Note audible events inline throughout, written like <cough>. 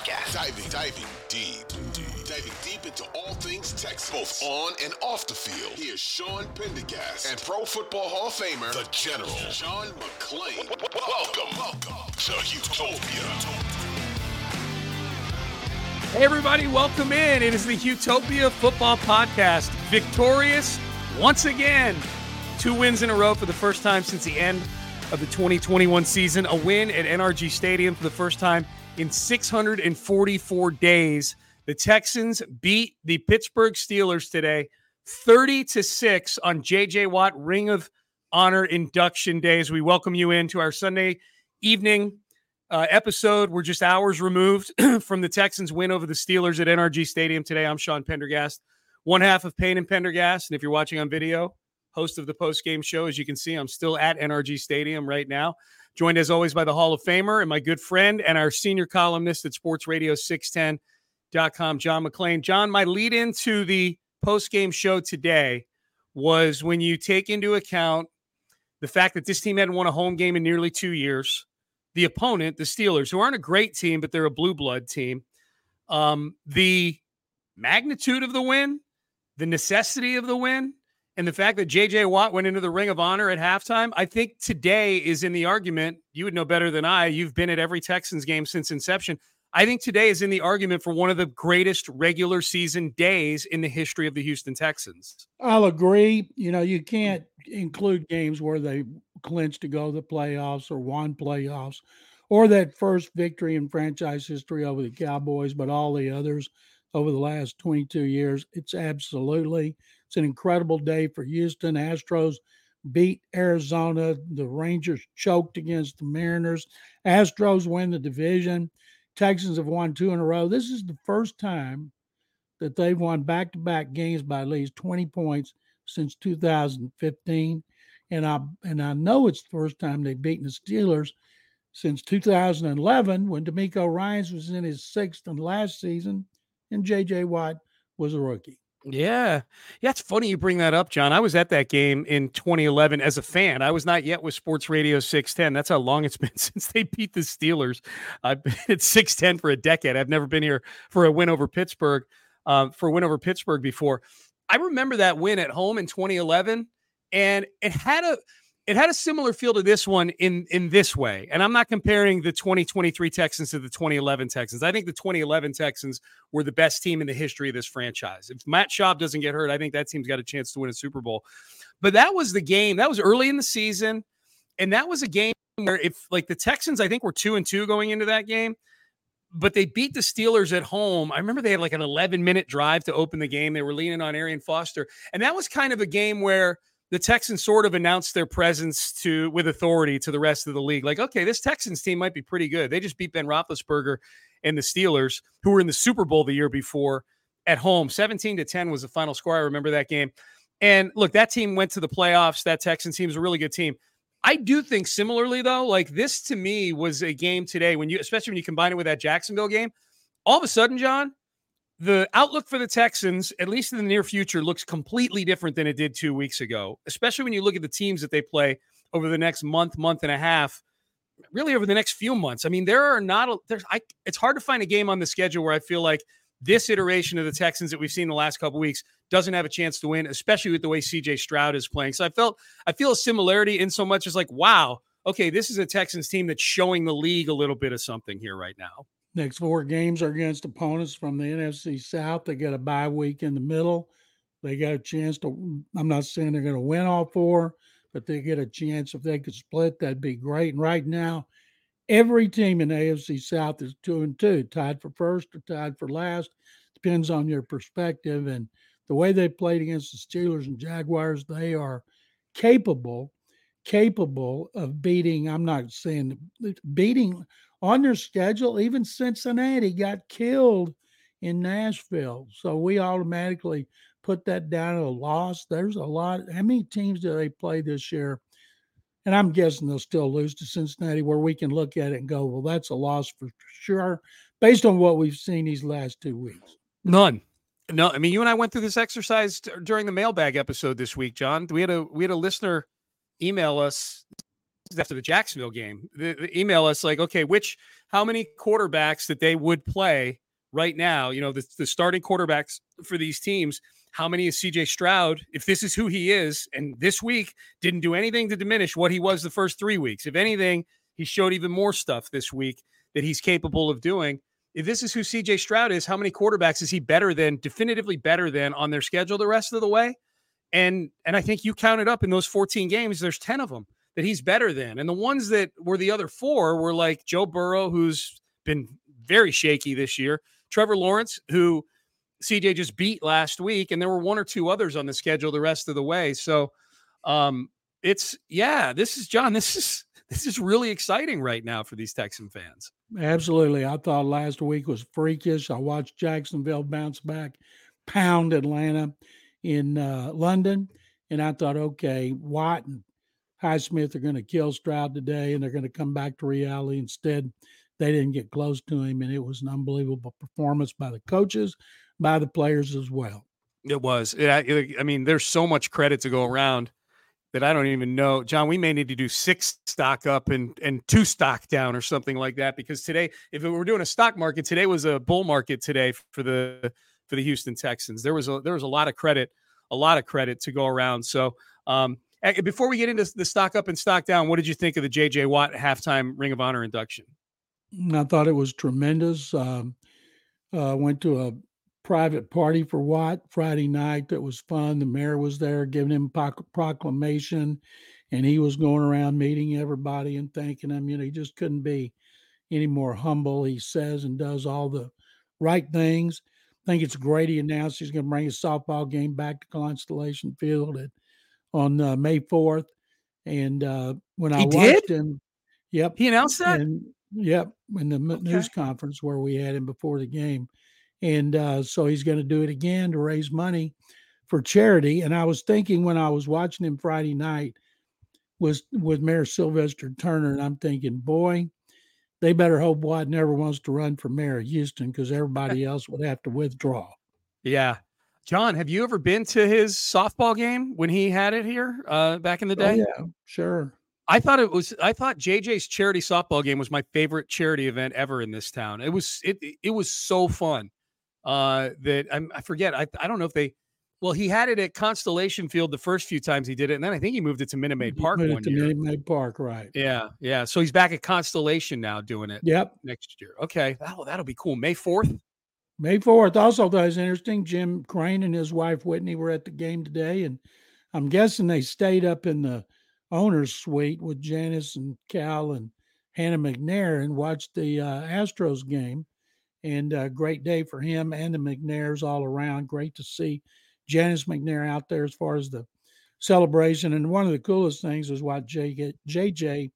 podcast. Diving, diving deep, deep, diving deep into all things Texas, both on and off the field. Here's Sean Pendergast and Pro Football Hall of Famer, the General, John McClain. Welcome, welcome to Utopia. Hey, everybody, welcome in. It is the Utopia Football Podcast. Victorious once again. Two wins in a row for the first time since the end of the 2021 season. A win at NRG Stadium for the first time in 644 days. The Texans beat the Pittsburgh Steelers today 30 to 6 on JJ Watt Ring of Honor induction days. We welcome you into our Sunday evening uh, episode. We're just hours removed <clears throat> from the Texans' win over the Steelers at NRG Stadium today. I'm Sean Pendergast, one half of Payne and Pendergast. And if you're watching on video, host of the post game show, as you can see, I'm still at NRG Stadium right now. Joined as always by the Hall of Famer and my good friend and our senior columnist at Sports Radio 610.com, John McClain. John, my lead into the post game show today was when you take into account the fact that this team hadn't won a home game in nearly two years the opponent, the Steelers, who aren't a great team, but they're a blue blood team. Um, the magnitude of the win, the necessity of the win, and the fact that JJ Watt went into the ring of honor at halftime, I think today is in the argument. You would know better than I. You've been at every Texans game since inception. I think today is in the argument for one of the greatest regular season days in the history of the Houston Texans. I'll agree. You know, you can't include games where they clinched to go to the playoffs or won playoffs or that first victory in franchise history over the Cowboys, but all the others over the last 22 years. It's absolutely it's an incredible day for Houston. Astros beat Arizona. The Rangers choked against the Mariners. Astros win the division. Texans have won two in a row. This is the first time that they've won back to back games by at least 20 points since 2015. And I and I know it's the first time they've beaten the Steelers since 2011 when DeMeco Ryans was in his sixth and last season and JJ Watt was a rookie. Yeah. Yeah. It's funny you bring that up, John. I was at that game in 2011 as a fan. I was not yet with Sports Radio 610. That's how long it's <laughs> been since they beat the Steelers. I've been <laughs> at 610 for a decade. I've never been here for a win over Pittsburgh, uh, for a win over Pittsburgh before. I remember that win at home in 2011, and it had a it had a similar feel to this one in in this way. And I'm not comparing the 2023 Texans to the 2011 Texans. I think the 2011 Texans were the best team in the history of this franchise. If Matt Schaub doesn't get hurt, I think that team's got a chance to win a Super Bowl. But that was the game. That was early in the season, and that was a game where if like the Texans, I think were two and two going into that game. But they beat the Steelers at home. I remember they had like an 11 minute drive to open the game. They were leaning on Arian Foster. And that was kind of a game where the Texans sort of announced their presence to with authority to the rest of the league. Like, okay, this Texans team might be pretty good. They just beat Ben Roethlisberger and the Steelers, who were in the Super Bowl the year before at home. 17 to 10 was the final score. I remember that game. And look, that team went to the playoffs. That Texans team is a really good team. I do think similarly, though, like this to me was a game today when you, especially when you combine it with that Jacksonville game, all of a sudden, John, the outlook for the Texans, at least in the near future, looks completely different than it did two weeks ago, especially when you look at the teams that they play over the next month, month and a half, really over the next few months. I mean, there are not, there's, I, it's hard to find a game on the schedule where I feel like this iteration of the Texans that we've seen the last couple weeks doesn't have a chance to win, especially with the way CJ Stroud is playing. So I felt, I feel a similarity in so much as like, wow, okay, this is a Texans team that's showing the league a little bit of something here right now. Next four games are against opponents from the NFC South. They get a bye week in the middle. They got a chance to. I'm not saying they're going to win all four, but they get a chance if they could split. That'd be great. And right now, every team in AFC South is two and two, tied for first or tied for last. Depends on your perspective and the way they played against the Steelers and Jaguars. They are capable, capable of beating. I'm not saying beating on their schedule. Even Cincinnati got killed in Nashville, so we automatically put that down a loss. There's a lot. How many teams do they play this year? And I'm guessing they'll still lose to Cincinnati, where we can look at it and go, well, that's a loss for sure, based on what we've seen these last two weeks. None. No, I mean you and I went through this exercise t- during the mailbag episode this week, John. We had a we had a listener email us after the Jacksonville game. The, the email us like, okay, which how many quarterbacks that they would play right now? You know, the, the starting quarterbacks for these teams. How many is CJ Stroud? If this is who he is, and this week didn't do anything to diminish what he was the first three weeks. If anything, he showed even more stuff this week that he's capable of doing if this is who CJ Stroud is, how many quarterbacks is he better than, definitively better than on their schedule the rest of the way? And and I think you counted up in those 14 games, there's 10 of them that he's better than. And the ones that were the other four were like Joe Burrow, who's been very shaky this year, Trevor Lawrence, who CJ just beat last week, and there were one or two others on the schedule the rest of the way. So um it's yeah, this is John, <laughs> this is this is really exciting right now for these Texan fans. Absolutely. I thought last week was freakish. I watched Jacksonville bounce back, pound Atlanta in uh, London. And I thought, okay, Watt and Highsmith are going to kill Stroud today and they're going to come back to reality. Instead, they didn't get close to him. And it was an unbelievable performance by the coaches, by the players as well. It was. It, I mean, there's so much credit to go around that I don't even know. John, we may need to do six stock up and and two stock down or something like that because today, if we were doing a stock market, today was a bull market today for the for the Houston Texans. There was a there was a lot of credit, a lot of credit to go around. So um, before we get into the stock up and stock down, what did you think of the JJ Watt halftime Ring of Honor induction? I thought it was tremendous. Um, uh, went to a private party for Watt Friday night that was fun. The mayor was there giving him proclamation, and he was going around meeting everybody and thanking them. You know, he just couldn't be any more humble. He says and does all the right things. I think it's great. He announced he's going to bring his softball game back to Constellation Field at, on uh, May 4th. And uh, when he I watched did? him, yep. He announced that? And, yep. In the okay. news conference where we had him before the game and uh, so he's going to do it again to raise money for charity. And I was thinking when I was watching him Friday night was with Mayor Sylvester Turner, and I'm thinking, boy, they better hope Watt never wants to run for mayor of Houston because everybody <laughs> else would have to withdraw. Yeah. John, have you ever been to his softball game when he had it here uh, back in the oh, day? Oh, yeah, sure. I thought it was. I thought JJ's charity softball game was my favorite charity event ever in this town. It was. It it was so fun uh, that I'm, I forget. I, I don't know if they. Well, he had it at Constellation Field the first few times he did it, and then I think he moved it to Minute Maid Park one to year. Minute Maid Park, right? Yeah, yeah. So he's back at Constellation now doing it. Yep. Next year. Okay. Oh, that'll be cool. May fourth. May fourth. Also, that was interesting. Jim Crane and his wife Whitney were at the game today, and I'm guessing they stayed up in the owner's suite with Janice and Cal and Hannah McNair and watched the uh, Astros game and a great day for him and the McNairs all around. Great to see Janice McNair out there as far as the celebration. And one of the coolest things was what JJ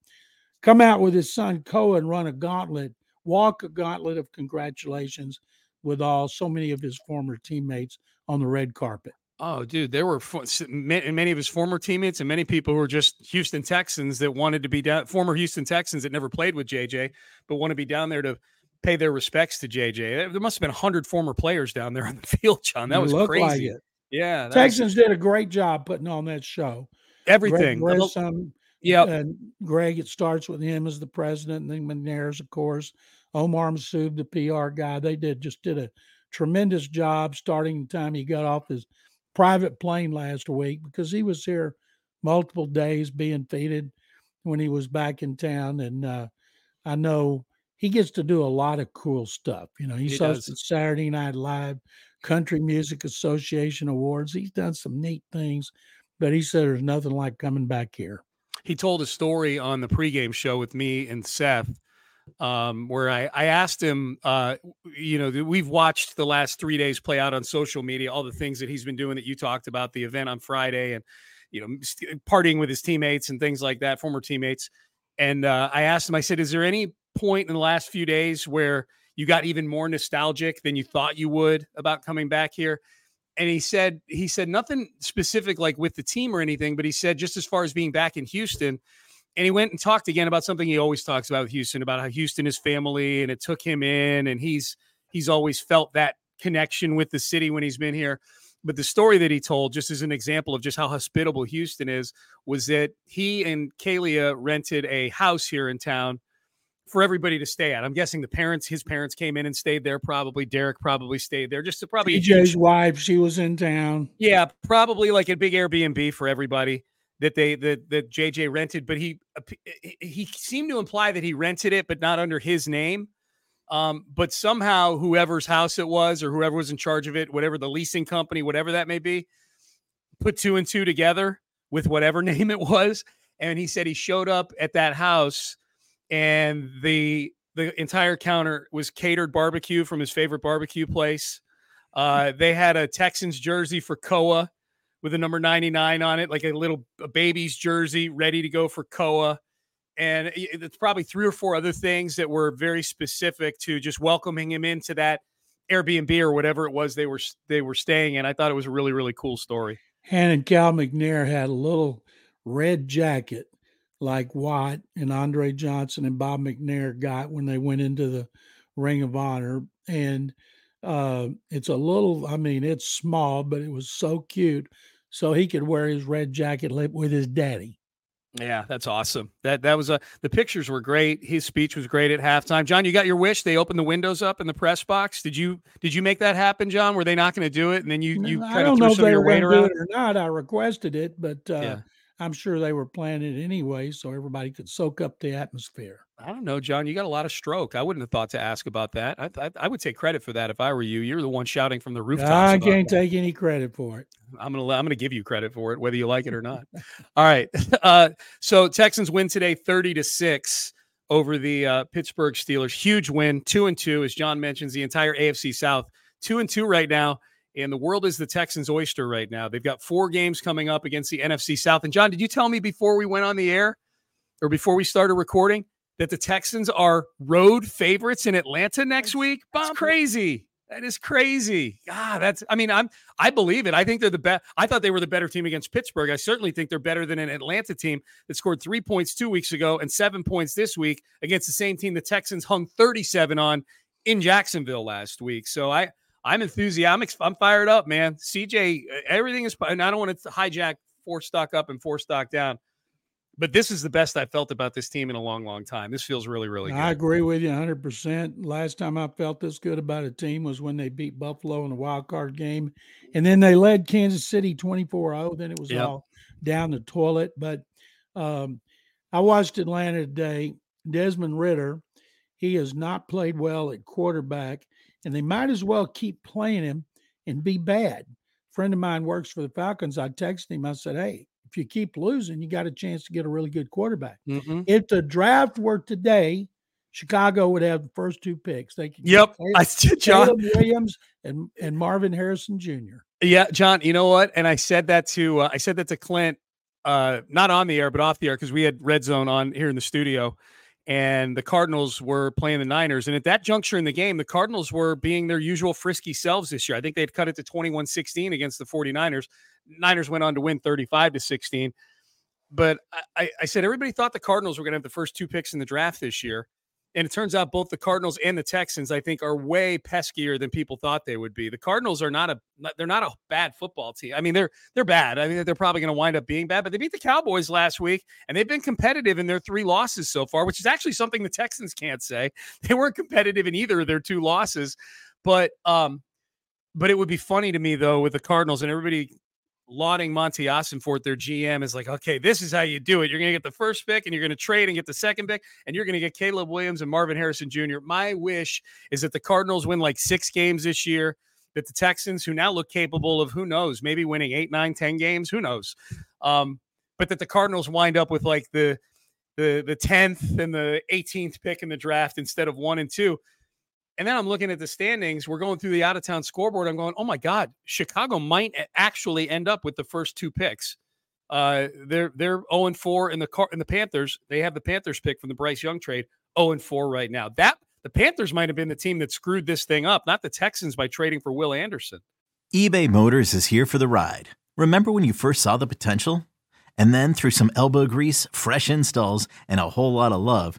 come out with his son Cohen run a gauntlet, walk a gauntlet of congratulations with all so many of his former teammates on the red carpet. Oh, dude, there were many of his former teammates and many people who were just Houston Texans that wanted to be down, former Houston Texans that never played with JJ, but want to be down there to pay their respects to JJ. There must have been 100 former players down there on the <laughs> field, John. That was crazy. Like yeah. Texans was... did a great job putting on that show. Everything. Greg Grissom, yeah. And Greg, it starts with him as the president, and then McNairs, of course. Omar Masood, the PR guy. They did just did a tremendous job starting the time he got off his private plane last week because he was here multiple days being feted when he was back in town. And uh, I know he gets to do a lot of cool stuff. You know, he's he hosted Saturday Night Live, Country Music Association awards. He's done some neat things, but he said there's nothing like coming back here. He told a story on the pregame show with me and Seth um, where I, I asked him, uh, you know, we've watched the last three days play out on social media, all the things that he's been doing that you talked about, the event on Friday and, you know, partying with his teammates and things like that, former teammates. And uh, I asked him, I said, is there any point in the last few days where you got even more nostalgic than you thought you would about coming back here? And he said, he said nothing specific like with the team or anything, but he said just as far as being back in Houston, and he went and talked again about something he always talks about with Houston about how Houston is family and it took him in and he's he's always felt that connection with the city when he's been here. But the story that he told, just as an example of just how hospitable Houston is, was that he and Kealia rented a house here in town for everybody to stay at. I'm guessing the parents, his parents came in and stayed there. Probably Derek probably stayed there. Just to probably DJ's wife, she was in town. Yeah, probably like a big Airbnb for everybody that they that that JJ rented, but he he seemed to imply that he rented it, but not under his name. Um, but somehow whoever's house it was, or whoever was in charge of it, whatever the leasing company, whatever that may be, put two and two together with whatever <laughs> name it was. And he said he showed up at that house, and the the entire counter was catered barbecue from his favorite barbecue place. Uh, they had a Texans jersey for Koa with a number 99 on it, like a little a baby's jersey ready to go for Koa. And it's probably three or four other things that were very specific to just welcoming him into that Airbnb or whatever it was they were they were staying in. I thought it was a really really cool story. And Cal McNair had a little red jacket like Watt and Andre Johnson and Bob McNair got when they went into the Ring of Honor. And uh, it's a little, I mean, it's small, but it was so cute so he could wear his red jacket with his daddy. Yeah, that's awesome. That that was a the pictures were great. His speech was great at halftime. John, you got your wish. They opened the windows up in the press box. Did you did you make that happen, John? Were they not going to do it, and then you you I don't know if they were going to do it or not. I requested it, but uh, yeah. I'm sure they were planning it anyway, so everybody could soak up the atmosphere. I don't know, John. You got a lot of stroke. I wouldn't have thought to ask about that. I, I, I would take credit for that if I were you. You're the one shouting from the rooftops. I can't take any credit for it. I'm gonna I'm gonna give you credit for it, whether you like it or not. All right. <laughs> Uh, so Texans win today, thirty to six over the uh, Pittsburgh Steelers. Huge win, two and two, as John mentions. The entire AFC South, two and two right now and the world is the Texans' oyster right now. They've got four games coming up against the NFC South. And John, did you tell me before we went on the air or before we started recording that the Texans are road favorites in Atlanta next week? That's crazy. That is crazy. God, that's I mean, I'm I believe it. I think they're the best. I thought they were the better team against Pittsburgh. I certainly think they're better than an Atlanta team that scored three points two weeks ago and seven points this week against the same team the Texans hung 37 on in Jacksonville last week. So I I'm enthusiastic. I'm fired up, man. CJ, everything is. And I don't want to hijack four stock up and four stock down, but this is the best I felt about this team in a long, long time. This feels really, really good. I agree with you 100. percent Last time I felt this good about a team was when they beat Buffalo in the wild card game, and then they led Kansas City 24-0. Then it was yep. all down the toilet. But um, I watched Atlanta today. Desmond Ridder, he has not played well at quarterback and they might as well keep playing him and be bad. A friend of mine works for the Falcons. I texted him. I said, "Hey, if you keep losing, you got a chance to get a really good quarterback. Mm-hmm. If the draft were today, Chicago would have the first two picks. They could yep, I <laughs> John Williams and and Marvin Harrison Jr. Yeah, John. You know what? And I said that to uh, I said that to Clint, uh, not on the air, but off the air because we had Red Zone on here in the studio and the Cardinals were playing the Niners. And at that juncture in the game, the Cardinals were being their usual frisky selves this year. I think they'd cut it to 21 16 against the 49ers. Niners went on to win 35 to 16. But I, I said everybody thought the Cardinals were going to have the first two picks in the draft this year. And it turns out both the Cardinals and the Texans, I think, are way peskier than people thought they would be. The Cardinals are not a they're not a bad football team. I mean, they're they're bad. I mean, they're probably going to wind up being bad, but they beat the Cowboys last week, and they've been competitive in their three losses so far, which is actually something the Texans can't say. <laughs> They weren't competitive in either of their two losses, but um, but it would be funny to me though with the Cardinals and everybody lauding Monti Ossenfort, their GM, is like, okay, this is how you do it. You're going to get the first pick and you're going to trade and get the second pick and you're going to get Caleb Williams and Marvin Harrison Jr. My wish is that the Cardinals win like six games this year that the Texans, who now look capable of who knows, maybe winning eight, nine, ten games, who knows, um, but that the Cardinals wind up with like the the the tenth and the 18th pick in the draft instead of one and two. And then I'm looking at the standings. We're going through the out of town scoreboard. I'm going, oh my God, Chicago might actually end up with the first two picks. Uh, they're they're 0 and 4 in the car in the Panthers. They have the Panthers pick from the Bryce Young trade, 0 and 4 right now. That the Panthers might have been the team that screwed this thing up, not the Texans by trading for Will Anderson. eBay Motors is here for the ride. Remember when you first saw the potential? And then through some elbow grease, fresh installs, and a whole lot of love,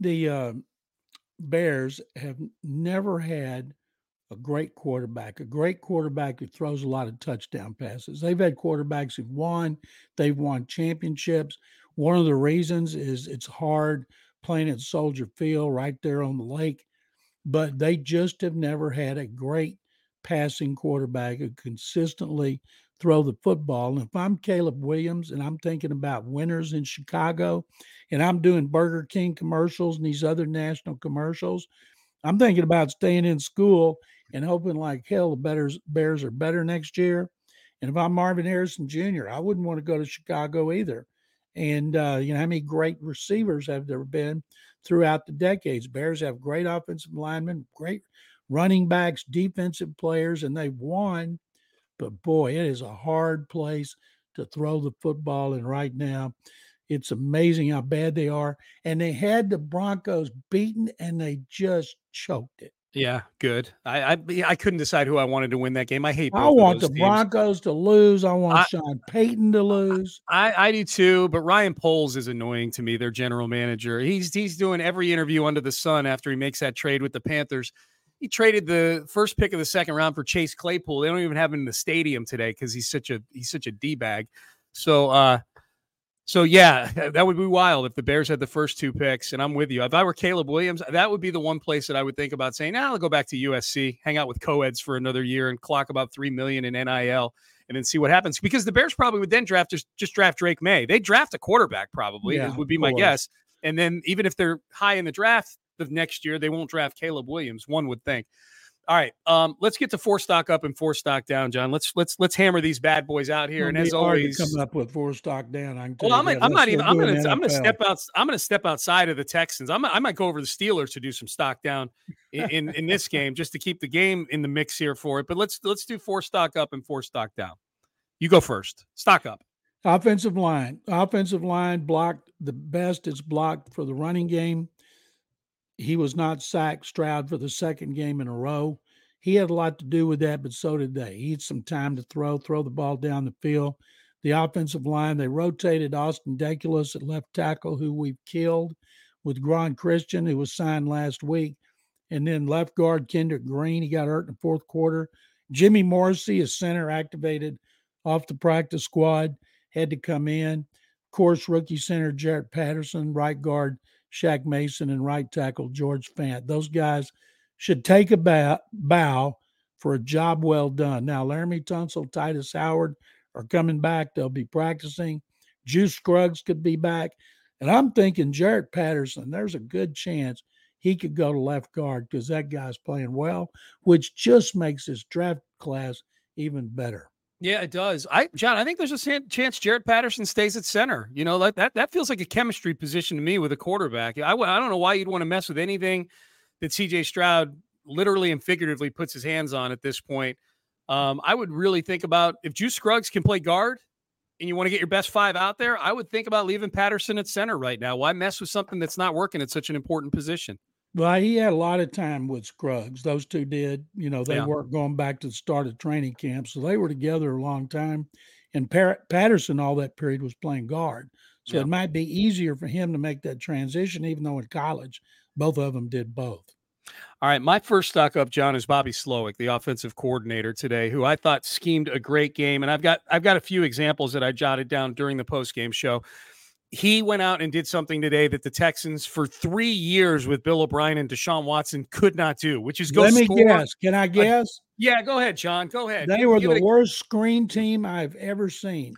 the uh, Bears have never had a great quarterback, a great quarterback who throws a lot of touchdown passes. They've had quarterbacks who've won, they've won championships. One of the reasons is it's hard playing at Soldier Field right there on the lake, but they just have never had a great passing quarterback who consistently throw the football. And if I'm Caleb Williams and I'm thinking about winners in Chicago and I'm doing Burger King commercials and these other national commercials, I'm thinking about staying in school and hoping like hell the Bears, Bears are better next year. And if I'm Marvin Harrison Jr., I wouldn't want to go to Chicago either. And uh, you know how many great receivers have there been throughout the decades? Bears have great offensive linemen, great running backs, defensive players, and they've won but boy, it is a hard place to throw the football in right now. It's amazing how bad they are. And they had the Broncos beaten and they just choked it. Yeah, good. I, I I, couldn't decide who I wanted to win that game. I hate. I want the teams. Broncos to lose. I want I, Sean Payton to lose. I, I do too. But Ryan Poles is annoying to me. Their general manager. He's he's doing every interview under the sun after he makes that trade with the Panthers he traded the first pick of the second round for Chase Claypool. They don't even have him in the stadium today because he's such a he's such a d bag. So uh, so yeah, <laughs> that would be wild if the Bears had the first two picks. And I'm with you. If I were Caleb Williams, that would be the one place that I would think about saying, "Now nah, I'll go back to USC, hang out with co-eds for another year, and clock about three million in NIL." And then see what happens because the Bears probably would then draft just just draft Drake Maye. They draft a quarterback probably yeah, would be my guess. And then even if they're high in the draft, of next year, they won't draft Caleb Williams. One would think. All right, um, let's get to four stock up and four stock down, John. Let's let's let's hammer these bad boys out here. and as always, coming up with four stock down. I well, I'm, I'm not even. I'm gonna I'm gonna step out. I'm gonna step outside of the Texans. I'm I might go over the Steelers to do some stock down in, in in this game just to keep the game in the mix here for it. But let's let's do four stock up and four stock down. You go first. Stock up. Offensive line. Offensive line blocked the best it's blocked for the running game he was not sacked Stroud for the second game in a row. He had a lot to do with that, but so did they. He had some time to throw, throw the ball down the field. The offensive line, they rotated Austin Deculus at left tackle, who we've killed, with Geron Christian, who was signed last week. And then left guard Kendrick Green, he got hurt in the fourth quarter. Jimmy Morrissey, a center, activated off the practice squad, had to come in. Of course, rookie center Jarrett Patterson, right guard Shaq Mason and right tackle George Fant. Those guys should take a bow, for a job well done. Now, Laremy Tunsil, Tytus Howard are coming back. They'll be practicing. Juice Scruggs could be back. And I'm thinking Jarrett Patterson, there's a good chance he could go to left guard because that guy's playing well, which just makes his draft class even better. Yeah, it does. I John, I think there's a chance Jarrett Patterson stays at center. You know, that that, that feels like a chemistry position to me with a quarterback. I, I don't know why you'd want to mess with anything that CJ Stroud literally and figuratively puts his hands on at this point. Um, I would really think about if Juice Scruggs can play guard and you want to get your best five out there, I would think about leaving Patterson at center right now. Why mess with something that's not working at such an important position? Well, he had a lot of time with Scruggs. Those two did. You know, they yeah. weren't going back to the start of training camp, so they were together a long time. And Patterson, all that period, was playing guard, so yeah. it might be easier for him to make that transition. Even though in college, both of them did both. All right, my first stock up, John, is Bobby Slowik, the offensive coordinator today, who I thought schemed a great game, and I've got I've got a few examples that I jotted down during the post game show he went out and did something today that the Texans for three years with Bill O'Brien and Deshaun Watson could not do, which is go. Let me guess. Can I guess? Yeah, go ahead, John. Go ahead. They were the a, worst screen team I've ever seen.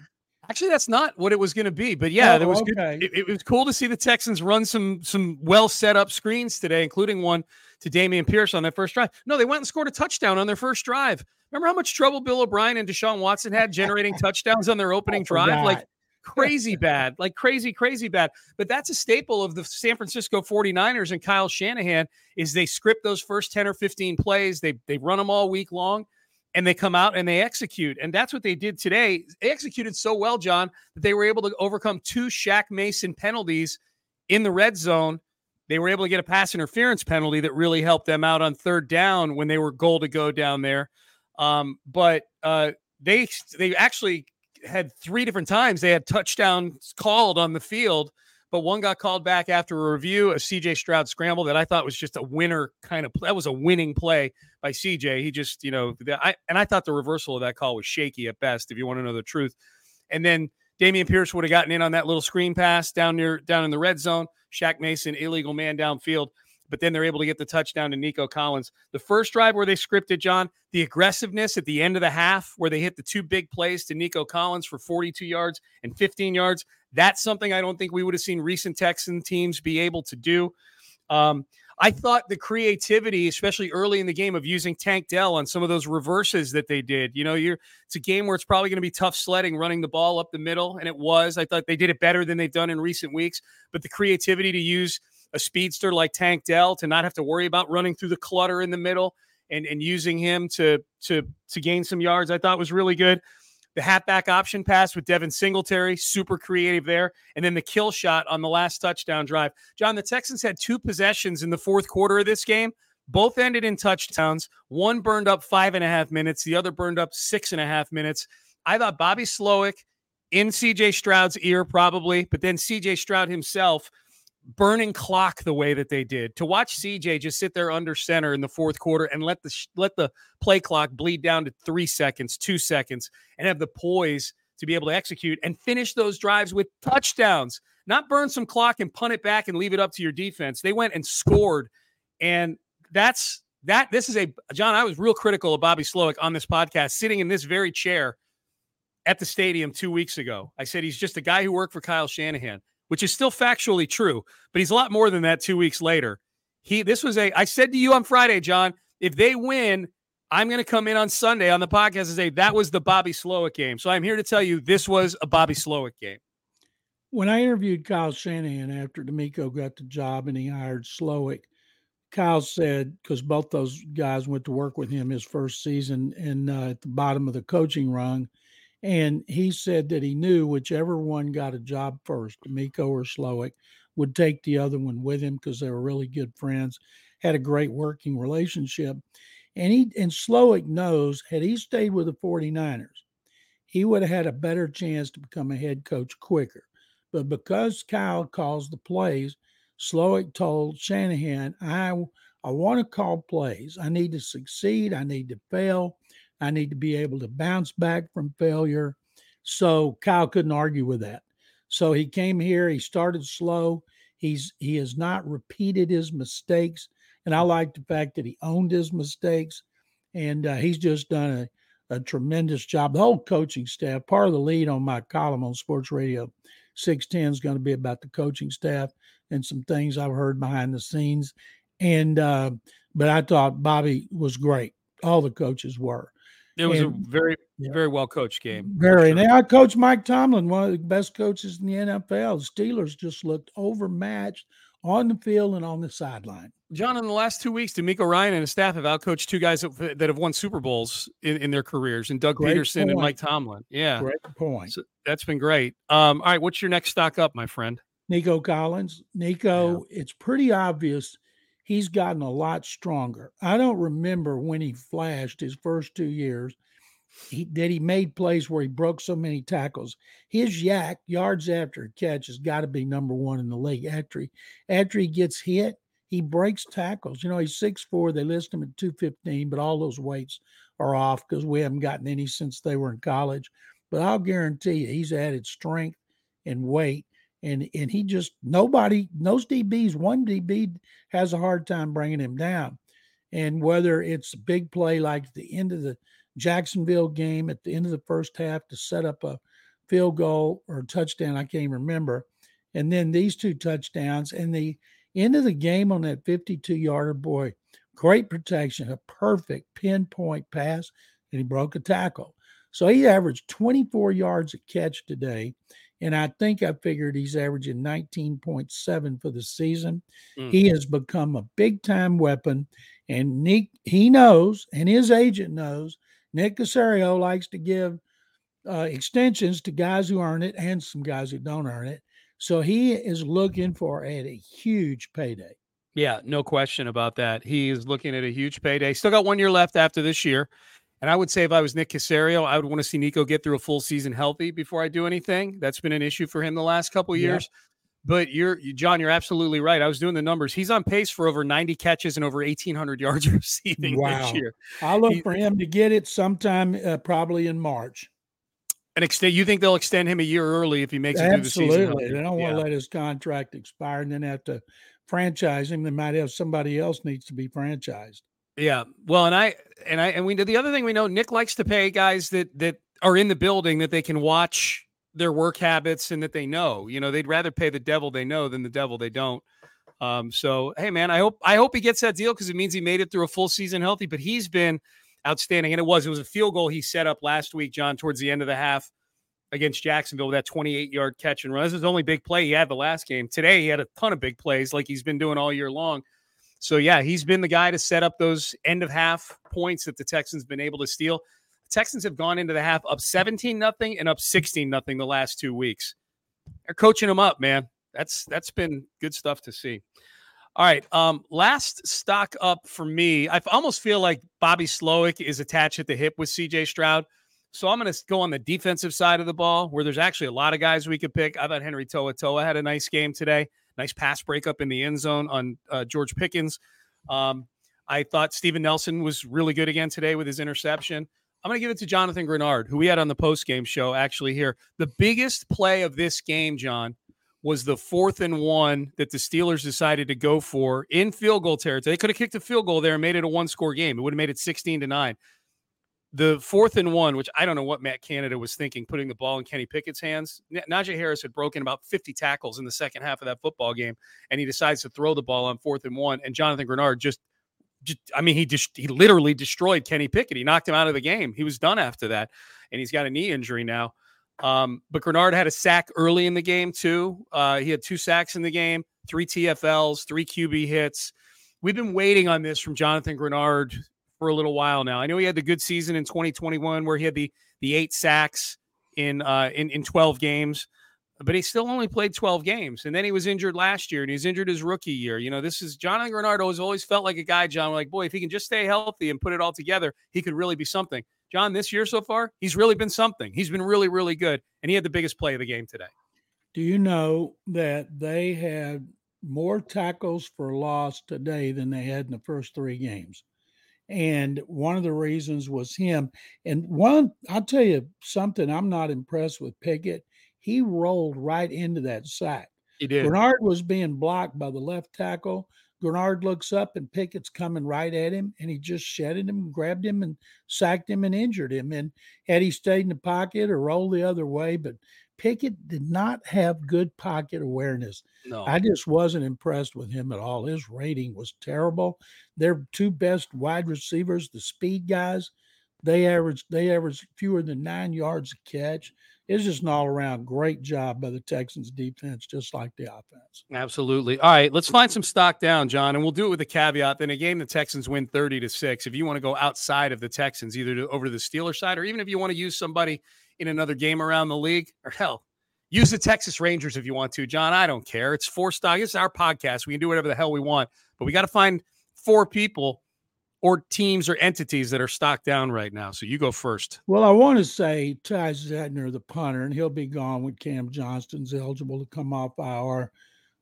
Actually, that's not what it was going to be, but yeah, oh, there was okay. good. It, it, was cool to see the Texans run some some well set up screens today, including one to Dameon Pierce on their first drive. No, they went and scored a touchdown on their first drive. Remember how much trouble Bill O'Brien and Deshaun Watson had generating touchdowns on their opening drive? Like crazy bad, like crazy, crazy bad. But that's a staple of the San Francisco 49ers and Kyle Shanahan is they script those first 10 or 15 plays. They they run them all week long and they come out and they execute. And that's what they did today. They executed so well, John, that they were able to overcome two Shaq Mason penalties in the red zone. They were able to get a pass interference penalty that really helped them out on third down when they were goal to go down there. Um, but uh, they they actually had three different times they had touchdowns called on the field, but one got called back after a review, a CJ Stroud scramble that I thought was just a winner kind of play. that was a winning play by CJ. He just, you know, I and I thought the reversal of that call was shaky at best, if you want to know the truth. And then Dameon Pierce would have gotten in on that little screen pass down near down in the red zone. Shaq Mason, illegal man downfield but then they're able to get the touchdown to Nico Collins. The first drive where they scripted, John, the aggressiveness at the end of the half where they hit the two big plays to Nico Collins for 42 yards and 15 yards. That's something I don't think we would have seen recent Texan teams be able to do. Um, I thought the creativity, especially early in the game, of using Tank Dell on some of those reverses that they did. You know, you're it's a game where it's probably going to be tough sledding, running the ball up the middle, and it was. I thought they did it better than they've done in recent weeks. But the creativity to use a speedster like Tank Dell to not have to worry about running through the clutter in the middle and, and using him to to to gain some yards, I thought was really good. The halfback option pass with Devin Singletary, super creative there. And then the kill shot on the last touchdown drive. John, the Texans had two possessions in the fourth quarter of this game. Both ended in touchdowns. One burned up five and a half minutes, the other burned up six and a half minutes. I thought Bobby Slowik in CJ Stroud's ear, probably, but then CJ Stroud himself burning clock the way that they did to watch CJ just sit there under center in the fourth quarter and let the let the play clock bleed down to 3 seconds, 2 seconds and have the poise to be able to execute and finish those drives with touchdowns. Not burn some clock and punt it back and leave it up to your defense. They went and scored and that's that this is a John I was real critical of Bobby Slowik on this podcast sitting in this very chair at the stadium 2 weeks ago. I said he's just a guy who worked for Kyle Shanahan which is still factually true, but he's a lot more than that 2 weeks later. He this was a I said to you on Friday, John, if they win, I'm going to come in on Sunday on the podcast and say that was the Bobby Slowik game. So I'm here to tell you this was a Bobby Slowik game. When I interviewed Kyle Shanahan after DeMeco got the job and he hired Slowik, Kyle said because both those guys went to work with him his first season and uh, at the bottom of the coaching rung, and he said that he knew whichever one got a job first, Miko or Slowik, would take the other one with him because they were really good friends, had a great working relationship. And he and Slowik knows had he stayed with the 49ers, he would have had a better chance to become a head coach quicker. But because Kyle calls the plays, Slowik told Shanahan, I I want to call plays. I need to succeed. I need to fail. I need to be able to bounce back from failure. So Kyle couldn't argue with that. So he came here, he started slow. He's he has not repeated his mistakes. And I like the fact that he owned his mistakes. And uh, he's just done a, a tremendous job. The whole coaching staff, part of the lead on my column on sports radio 610 is going to be about the coaching staff and some things I've heard behind the scenes. And, uh, but I thought Bobby was great. All the coaches were. It was And- a very, yeah. very well coached game. Very. sure. And I coach Mike Tomlin, one of the best coaches in the NFL. The Steelers just looked overmatched on the field and on the sideline. John, in the last two weeks, DeMeco Ryan and his staff have outcoached two guys that, that have won Super Bowls in, in their careers, and Doug Great Pederson and. Mike Tomlin. Yeah, Great point. so that's been great. Um, all right, what's your next stock up, my friend? Nico Collins. Nico, it's pretty obvious he's gotten a lot stronger. I don't remember when he flashed his first two years. He that he made plays where he broke so many tackles. His YAC yards after catch has got to be number one in the league. After he after he gets hit, he breaks tackles. You know, he's six four. They list him at 215, but all those weights are off because we haven't gotten any since they were in college. But I'll guarantee you he's added strength and weight and and he just nobody those DBs one DB has a hard time bringing him down, and whether it's a big play like the end of the Jacksonville game at the end of the first half to set up a field goal or touchdown, I can't remember, and then these two touchdowns and the end of the game on that 52 yarder boy, great protection, a perfect pinpoint pass, and he broke a tackle. So he averaged 24 yards a catch today. And I think I figured he's averaging 19.7 for the season. Mm. He has become a big time weapon. And Nick, he knows, and his agent knows, Nick Caserio likes to give uh, extensions to guys who earn it and some guys who don't earn it. So he is looking for at a huge payday. Yeah, no question about that. He is looking at a huge payday. Still got one year left after this year. And I would say if I was Nick Caserio, I would want to see Nico get through a full season healthy before I do anything. That's been an issue for him the last couple of Yeah. years. But you're you- John, you're absolutely right. I was doing the numbers. He's on pace for over 90 catches and over 1,800 yards <laughs> receiving Wow. this year. I look He- for him to get it sometime, uh, probably in March. And extend. You think they'll extend him a year early if he makes it through the season? Absolutely. They don't want Yeah. to let his contract expire and then have to franchise him. They might have somebody else needs to be franchised. Yeah. Well, and I and I and we the other thing we know Nick likes to pay guys that that are in the building that they can watch their work habits and that they know. You know, they'd rather pay the devil they know than the devil they don't. Um, so hey man, I hope I hope he gets that deal because it means he made it through a full season healthy. But he's been outstanding, and it was it was a field goal he set up last week, John, towards the end of the half against Jacksonville with that 28 yard catch and run. This is the only big play he had the last game. Today he had a ton of big plays like he's been doing all year long. So yeah, he's been the guy to set up those end of half points that the Texans been able to steal. The Texans have gone into the half up 17 nothing and up 16 nothing the last two weeks. They're coaching them up, man. That's that's been good stuff to see. All right. Um, last stock up for me. I almost feel like Bobby Slowik is attached at the hip with CJ Stroud. So I'm going to go on the defensive side of the ball where there's actually a lot of guys we could pick. I thought Henry To'oTo'o had a nice game today. Nice pass breakup in the end zone on uh, George Pickens. Um, I thought Steven Nelson was really good again today with his interception. I'm going to give it to Jonathan Greenard, who we had on the post game show actually here. The biggest play of this game, John, was the fourth and one that the Steelers decided to go for in field goal territory. They could have kicked a field goal there and made it a one score game. It would have made it 16 to 9. The fourth and one, which I don't know what Matt Canada was thinking, putting the ball in Kenny Pickett's hands. Najee Harris had broken about 50 tackles in the second half of that football game, and he decides to throw the ball on fourth and one. And Jonathan Greenard just, just I mean, he just he literally destroyed Kenny Pickett. He knocked him out of the game. He was done after that, and he's got a knee injury now. Um, but Greenard had a sack early in the game too. Uh, he had two sacks in the game, three TFLs, three QB hits. We've been waiting on this from Jonathan Greenard for a little while now. I know he had the good season in 2021 where he had the the eight sacks in uh, in in 12 games, but he still only played 12 games. And then he was injured last year, and he was injured his rookie year. You know, this is Jonathan Greenard has always felt like a guy, John. Like, boy, if he can just stay healthy and put it all together, he could really be something. John, this year so far, he's really been something. He's been really, really good, and he had the biggest play of the game today. Do you know that they had more tackles for loss today than they had in the first three games? And one of the reasons was him. And one, I'll tell you something, I'm not impressed with Pickett. He rolled right into that sack. He did. Bernard was being blocked by the left tackle. Greenard looks up and Pickett's coming right at him, and he just shedded him, grabbed him, and sacked him and injured him. And had he stayed in the pocket or rolled the other way, but Pickett did not have good pocket awareness. No. I just wasn't impressed with him at all. His rating was terrible. Their two best wide receivers, the speed guys, they averaged they averaged fewer than nine yards a catch. It's just an all around great job by the Texans defense, just like the offense. Absolutely. All right, let's find some stock down, John, and we'll do it with a caveat. Then a game the Texans win 30 to 6. If you want to go outside of the Texans, either to, over to the Steelers side, or even if you want to use somebody in another game around the league, or hell, use the Texas Rangers if you want to. John, I don't care. It's four stock. It's our podcast. We can do whatever the hell we want, but we got to find four people or teams or entities that are stocked down right now. So you go first. Well, I want to say Ty Zentner, the punter, and he'll be gone when Cam Johnston's eligible to come off IR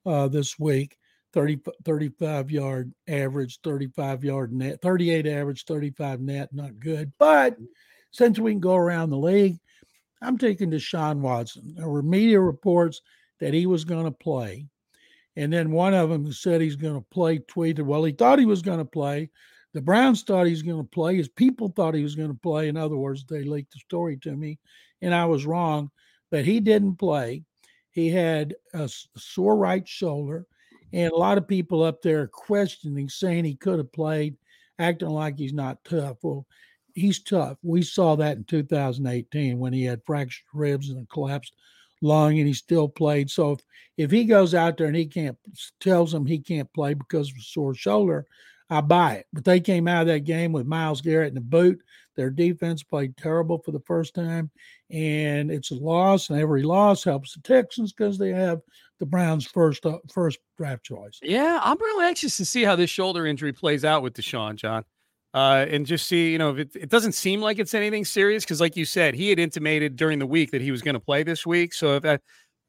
uh, this week. 30, 35 yard average, 35 yard net, 38 average, 35 net, not good. But since we can go around the league, I'm taking Deshaun Watson. There were media reports that he was going to play. And then one of them who said he's going to play tweeted, well, he thought he was going to play. The Browns thought he was going to play. His people thought he was going to play. In other words, they leaked the story to me, and I was wrong. But he didn't play. He had a sore right shoulder, and a lot of people up there questioning, saying he could have played, acting like he's not tough. Well, he's tough. We saw that in 2018 when he had fractured ribs and a collapsed lung, and he still played. So if, if he goes out there and he can't tells them he can't play because of a sore shoulder, I buy it. But they came out of that game with Myles Garrett in the boot. Their defense played terrible for the first time, and it's a loss. And every loss helps the Texans because they have the Browns' first uh, first draft choice. Yeah, I'm really anxious to see how this shoulder injury plays out with Deshaun John, uh, and just see you know it, it doesn't seem like it's anything serious because, like you said, he had intimated during the week that he was going to play this week. So if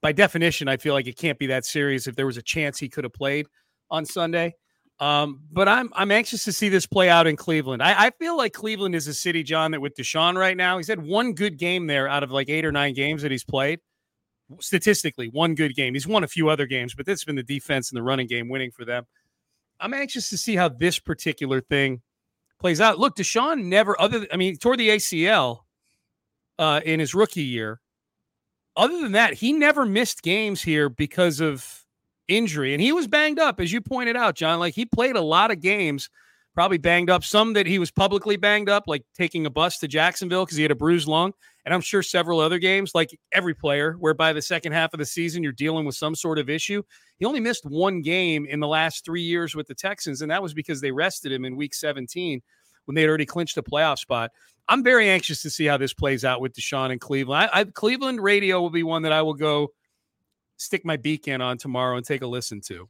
by definition, I feel like it can't be that serious. If there was a chance he could have played on Sunday. Um, but I'm I'm anxious to see this play out in Cleveland. I, I, feel like Cleveland is a city, John, that with Deshaun right now, he's had one good game there out of like eight or nine games that he's played. Statistically, one good game. He's won a few other games, but this has been the defense and the running game winning for them. I'm anxious to see how this particular thing plays out. Look, Deshaun never other I mean, toward the ACL uh, in his rookie year. Other than that, he never missed games here because of injury. And he was banged up, as you pointed out, John. Like he played a lot of games, probably banged up. Some that he was publicly banged up, like taking a bus to Jacksonville because he had a bruised lung. And I'm sure several other games, like every player, where by the second half of the season, you're dealing with some sort of issue. He only missed one game in the last three years with the Texans, and that was because they rested him in week 17 when they had already clinched a playoff spot. I'm very anxious to see how this plays out with Deshaun and Cleveland. I, I, Cleveland radio will be one that I will go stick my beak in on tomorrow and take a listen to.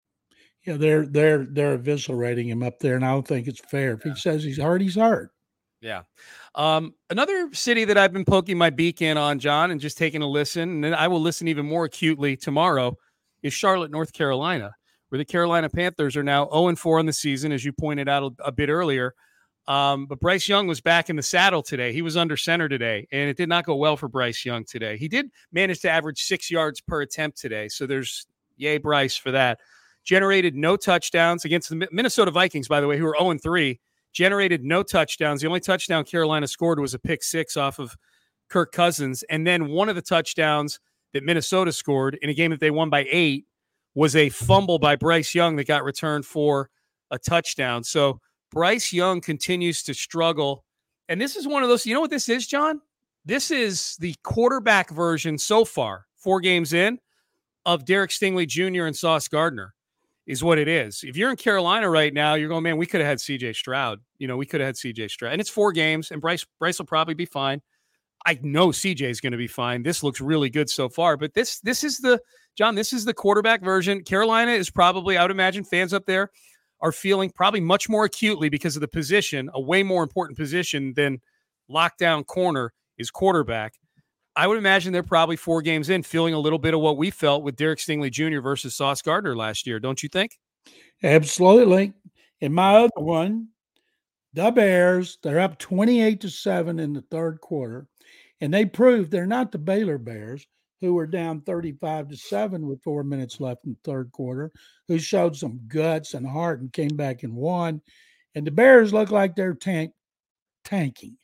Yeah, they're they're they're eviscerating him up there, and I don't think it's fair. If he says he's hurt, he's hurt. Yeah. Um, another city that I've been poking my beak in on, John, and just taking a listen, and then I will listen even more acutely tomorrow, is Charlotte, North Carolina, where the Carolina Panthers are now 0 4 on the season, as you pointed out a, a bit earlier. Um, but Bryce Young was back in the saddle today. He was under center today, and it did not go well for Bryce Young today. He did manage to average six yards per attempt today. So there's yay, Bryce, for that. Generated no touchdowns against the Minnesota Vikings, by the way, who are 0 3. Generated no touchdowns. The only touchdown Carolina scored was a pick six off of Kirk Cousins. And then one of the touchdowns that Minnesota scored in a game that they won by eight was a fumble by Bryce Young that got returned for a touchdown. So, Bryce Young continues to struggle. And this is one of those, you know what this is, John? This is the quarterback version so far, four games in, of Derek Stingley Jr. and Sauce Gardner, is what it is. If you're in Carolina right now, you're going, man, we could have had CJ Stroud. You know, we could have had CJ Stroud. And it's four games, and Bryce Bryce will probably be fine. I know CJ is going to be fine. This looks really good so far, but this this is the John, this is the quarterback version. Carolina is probably, I would imagine, fans up there are feeling probably much more acutely because of the position, a way more important position than lockdown corner is quarterback. I would imagine they're probably four games in, feeling a little bit of what we felt with Derek Stingley Jr. versus Sauce Gardner last year. Don't you think? Absolutely. And my other one, the Bears, they're up 28 to 7 in the third quarter. And they proved they're not the Baylor Bears, who were down 35 to 7 with four minutes left in the third quarter, who showed some guts and heart and came back and won. And the Bears look like they're tank tanking.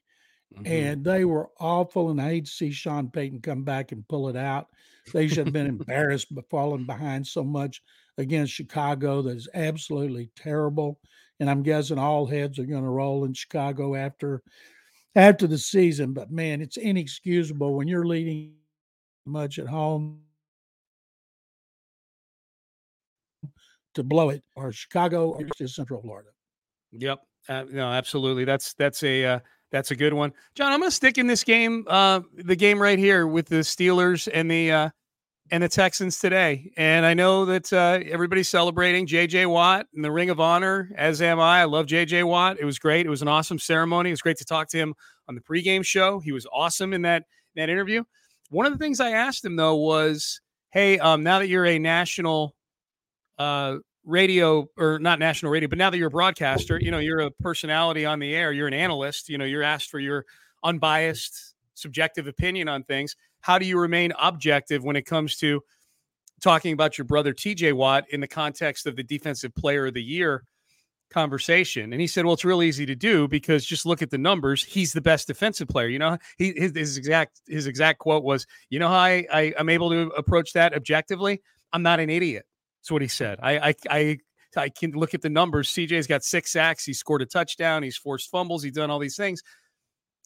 Mm-hmm. And they were awful. And I hate to see Sean Payton come back and pull it out. They should have been embarrassed by falling behind so much against Chicago. That is absolutely terrible. And I'm guessing all heads are going to roll in Chicago after after the season. But man, it's inexcusable when you're leading much at home to blow it, or Chicago or just Central Florida. Yep. Uh, no, absolutely. That's that's a uh, that's a good one, John. I'm going to stick in this game, uh, the game right here with the Steelers and the uh, and the Texans today. And I know that uh, everybody's celebrating J.J. Watt and the Ring of Honor, as am I. I love J.J. Watt. It was great. It was an awesome ceremony. It was great to talk to him on the pregame show. He was awesome in that that interview. One of the things I asked him though was, "Hey, um, now that you're a national uh, radio or not national radio, but now that you're a broadcaster, you know, you're a personality on the air, you're an analyst, you know, you're asked for your unbiased, subjective opinion on things. How do you remain objective when it comes to talking about your brother TJ Watt in the context of the defensive player of the year conversation? And he said, Well, it's real easy to do because just look at the numbers. He's the best defensive player. You know, he his, his exact his exact quote was, You know how I, I I'm able to approach that objectively? I'm not an idiot. That's what he said. I, I, I, I can look at the numbers. TJ's got six sacks. He scored a touchdown. He's forced fumbles. He's done all these things.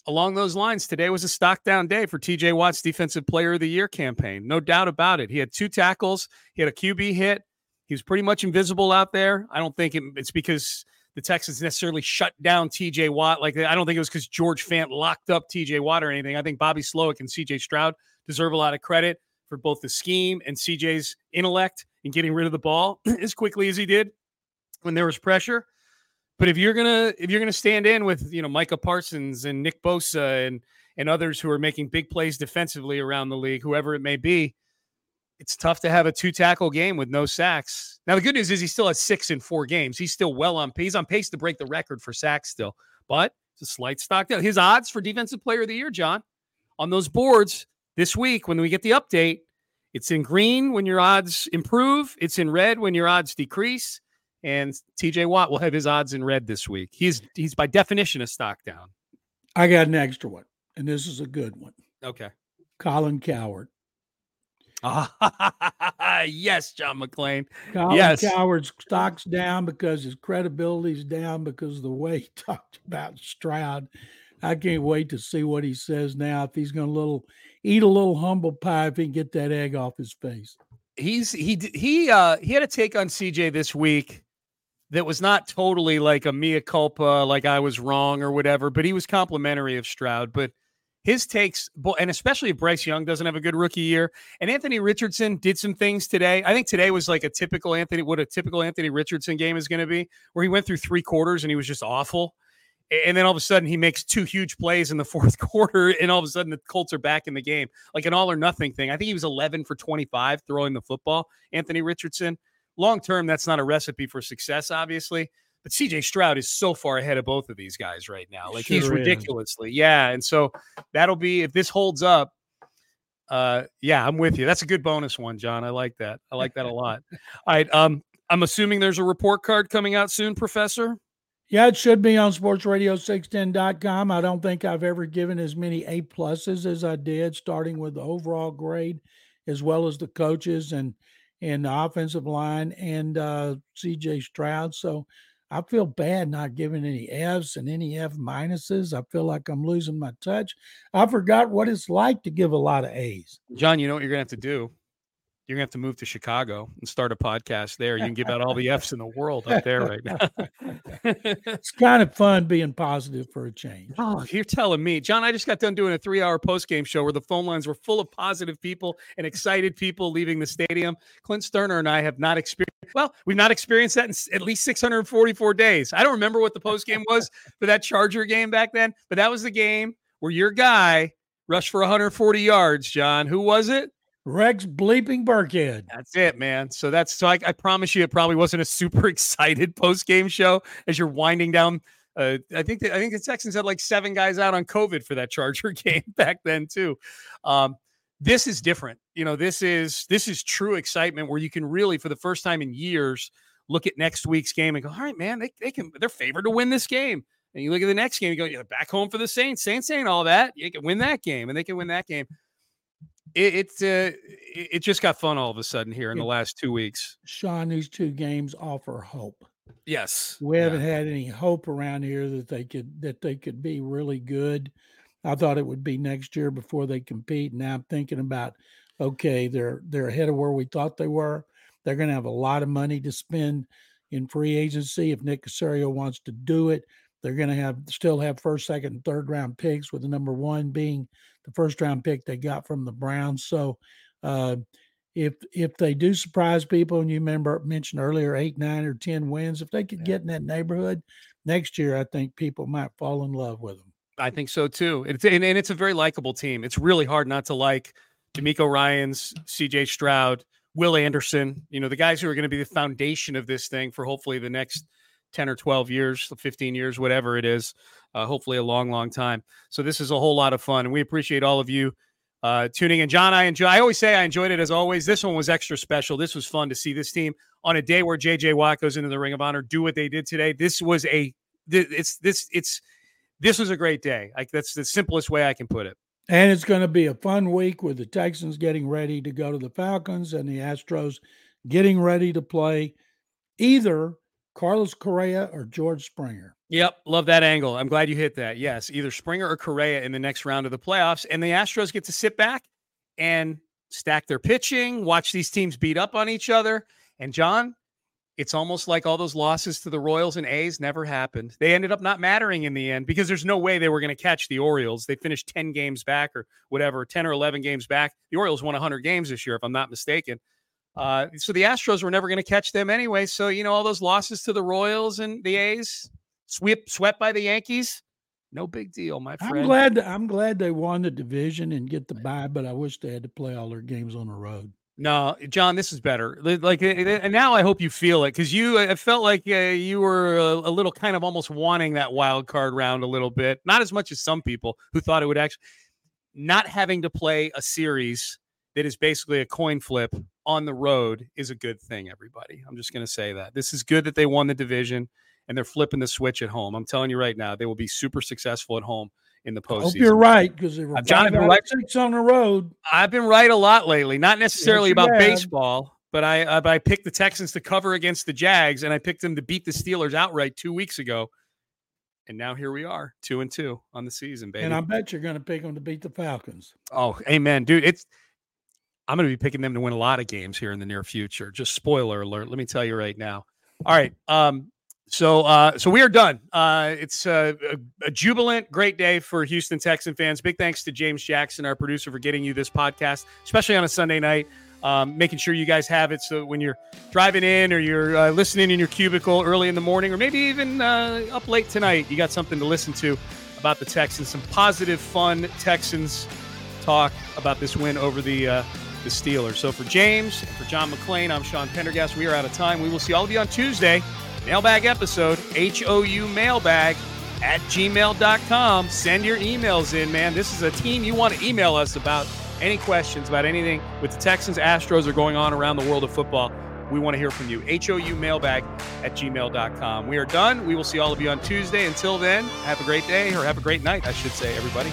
Along those lines, today was a stock down day for TJ Watt's Defensive Player of the Year campaign. No doubt about it. He had two tackles. He had a QB hit. He was pretty much invisible out there. I don't think it, it's because the Texans necessarily shut down TJ Watt. Like I don't think it was because George Fant locked up TJ Watt or anything. I think Bobby Slowik and CJ Stroud deserve a lot of credit for both the scheme and CJ's intellect in getting rid of the ball <clears throat> as quickly as he did when there was pressure. But if you're gonna if you're gonna stand in with you know Micah Parsons and Nick Bosa and and others who are making big plays defensively around the league, whoever it may be, it's tough to have a two tackle game with no sacks. Now the good news is he still has six in four games. He's still well on pace. He's on pace to break the record for sacks still, but it's a slight stock down. His odds for defensive player of the year, John, on those boards this week when we get the update. It's in green when your odds improve, it's in red when your odds decrease. And TJ Watt will have his odds in red this week. He's he's by definition a stock down. I got an extra one, and this is a good one. Okay. Colin Cowherd. <laughs> yes, John McClain. Colin yes. Cowherd's stock's down because his credibility's down because of the way he <laughs> talked about Stroud. I can't wait to see what he says now. If he's going to little eat a little humble pie, if he can get that egg off his face. He's he he uh he had a take on CJ this week that was not totally like a mea culpa, like I was wrong or whatever, but he was complimentary of Stroud. But his takes, and especially if Bryce Young doesn't have a good rookie year, and Anthony Richardson did some things today. I think today was like a typical Anthony, what a typical Anthony Richardson game is going to be, where he went through three quarters and he was just awful and then all of a sudden he makes two huge plays in the <laughs> fourth quarter, and all of a sudden the Colts are back in the game, like an all or nothing thing. I think he was 11 for 25 throwing the football. Anthony Richardson. Long term, that's not a recipe for success, obviously. But CJ Stroud is so far ahead of both of these guys right now. Like sure he's ridiculously, is. yeah. And so that'll be if this holds up. Uh, yeah, I'm with you. That's a good bonus one, John. I like that. I like that a lot. <laughs> All right. Um, I'm assuming there's a report card coming out soon, Professor. Yeah, it should be on sportsradio610.com. I don't think I've ever given as many A pluses as I did, starting with the overall grade, as well as the coaches and and the offensive line and uh, CJ Stroud. So I feel bad not giving any Fs and any F minuses. I feel like I'm losing my touch. I forgot what it's like to give a lot of A's. John, you know what you're gonna have to do? You're gonna have to move to Chicago and start a podcast there. You can give out all the F's in the <laughs> world up there right now. it's kind of fun being positive for a change. Oh, you're telling me, John. I just got done doing a three-hour post-game show where the phone lines were full of positive people and excited people leaving the stadium. Clint Stoerner and I have not experienced. Well, we've not experienced that in at least 644 days. I don't remember what the post game was for that Charger game back then, but that was the game where your guy rushed for 140 yards, John. Who was it? Rex bleeping Burkhead. That's it, man. So that's so I, I promise you, it probably wasn't a super <laughs> excited post game show as you're winding down. Uh, I think that, I think the Texans had like seven guys out on COVID for that Charger <laughs> game back then too. Um, this is different. You know, this is this is true excitement where you can really, for the first time in years, look at next week's game and go, all right, man, they, they can they're favored to win this game. And you look at the next game, you go, yeah, back home for the Saints. Saints ain't all that. You can win that game, and they can win that game it, it's uh, it just got fun all of a sudden here in the last two weeks. Sean, these two games offer hope. Yes, we haven't had any hope around here that they could that they could be really good. I thought it would be next year before they compete. Now I'm thinking about okay, they're they're ahead of where we thought they were. They're going to have a lot of money to spend in free agency if Nick Caserio wants to do it. They're going to have still have first, second, and third round picks, with the number one being the first round pick they got from the Browns. So, uh, if if they do surprise people, and you remember mentioned earlier, eight, nine, or ten wins, if they could get in that neighborhood next year, I think people might fall in love with them. I think so too. It's and, and it's a very likable team. It's really hard not to like DeMeco Ryans, C.J. Stroud, Will Anderson. You know the guys who are going to be the foundation of this thing for hopefully the next 10 or 12 years, 15 years, whatever it is. Uh, hopefully, a long, long time. So, this is a whole lot of fun. And we appreciate all of you uh, tuning in. John, I enjoy, I always say I enjoyed it as always. This one was extra special. This was fun to see this team on a day where JJ Watt goes into the Ring of Honor, do what they did today. This was a, it's, this, it's, this was a great day. Like, that's the simplest way I can put it. And it's going to be a fun week with the Texans getting ready to go to the Falcons and the Astros getting ready to play either Carlos Correa or George Springer. Yep, love that angle. I'm glad you hit that. Yes, either Springer or Correa in the next round of the playoffs, and the Astros get to sit back and stack their pitching, watch these teams beat up on each other. And John, it's almost like all those losses to the Royals and A's never happened. They ended up not mattering in the end because there's no way they were going to catch the Orioles. They finished 10 games back or whatever, 10 or 11 games back. The Orioles won 100 games this year, if I'm not mistaken. Uh, so the Astros were never going to catch them anyway. So you know all those losses to the Royals and the A's, sweep swept by the Yankees, no big deal, my friend. I'm glad. I'm glad they won the division and get the bye, but I wish they had to play all their games on the road. No, John, this is better. Like, and now I hope you feel it because you. I felt like uh, you were a, a, little kind of almost wanting that wild card round a little bit, not as much as some people who thought it would actually. Not having to play a series that is basically a coin flip on the road is a good thing, everybody. I'm just going to say that. This is good that they won the division and they're flipping the switch at home. I'm telling you right now, they will be super successful at home in the postseason. I hope you're right because they were I've John, been right. six on the road. I've been right a lot lately, not necessarily yes, about have. baseball, but I uh, I picked the Texans to cover against the Jags, and I picked them to beat the Steelers outright two weeks ago. And now here we are, two and two on the season, baby. And I bet you're going to pick them to beat the Falcons. Oh, amen, dude! It's I'm going to be picking them to win a lot of games here in the near future. Just spoiler alert. Let me tell you right now. All right. Um, so, uh, so we are done. Uh, it's a, a, a, jubilant, great day for Houston Texan fans. Big thanks to James Jackson, our producer, for getting you this podcast, especially on a Sunday night. Um, making sure you guys have it so when you're driving in or you're uh, listening in your cubicle early in the morning or maybe even uh, up late tonight, you got something to listen to about the Texans. Some positive, fun Texans talk about this win over the uh, the Steelers. So for James and for John McClain, I'm Sean Pendergast. We are out of time. We will see all of you on Tuesday. Mailbag episode, H O U mailbag at gmail.com. Send your emails in, man. This is a team you want to email us about any questions about anything with the Texans, Astros, are going on around the world of football. We want to hear from you. HOU mailbag at gmail.com. We are done. We will see all of you on Tuesday. Until then, have a great day or have a great night, I should say, everybody.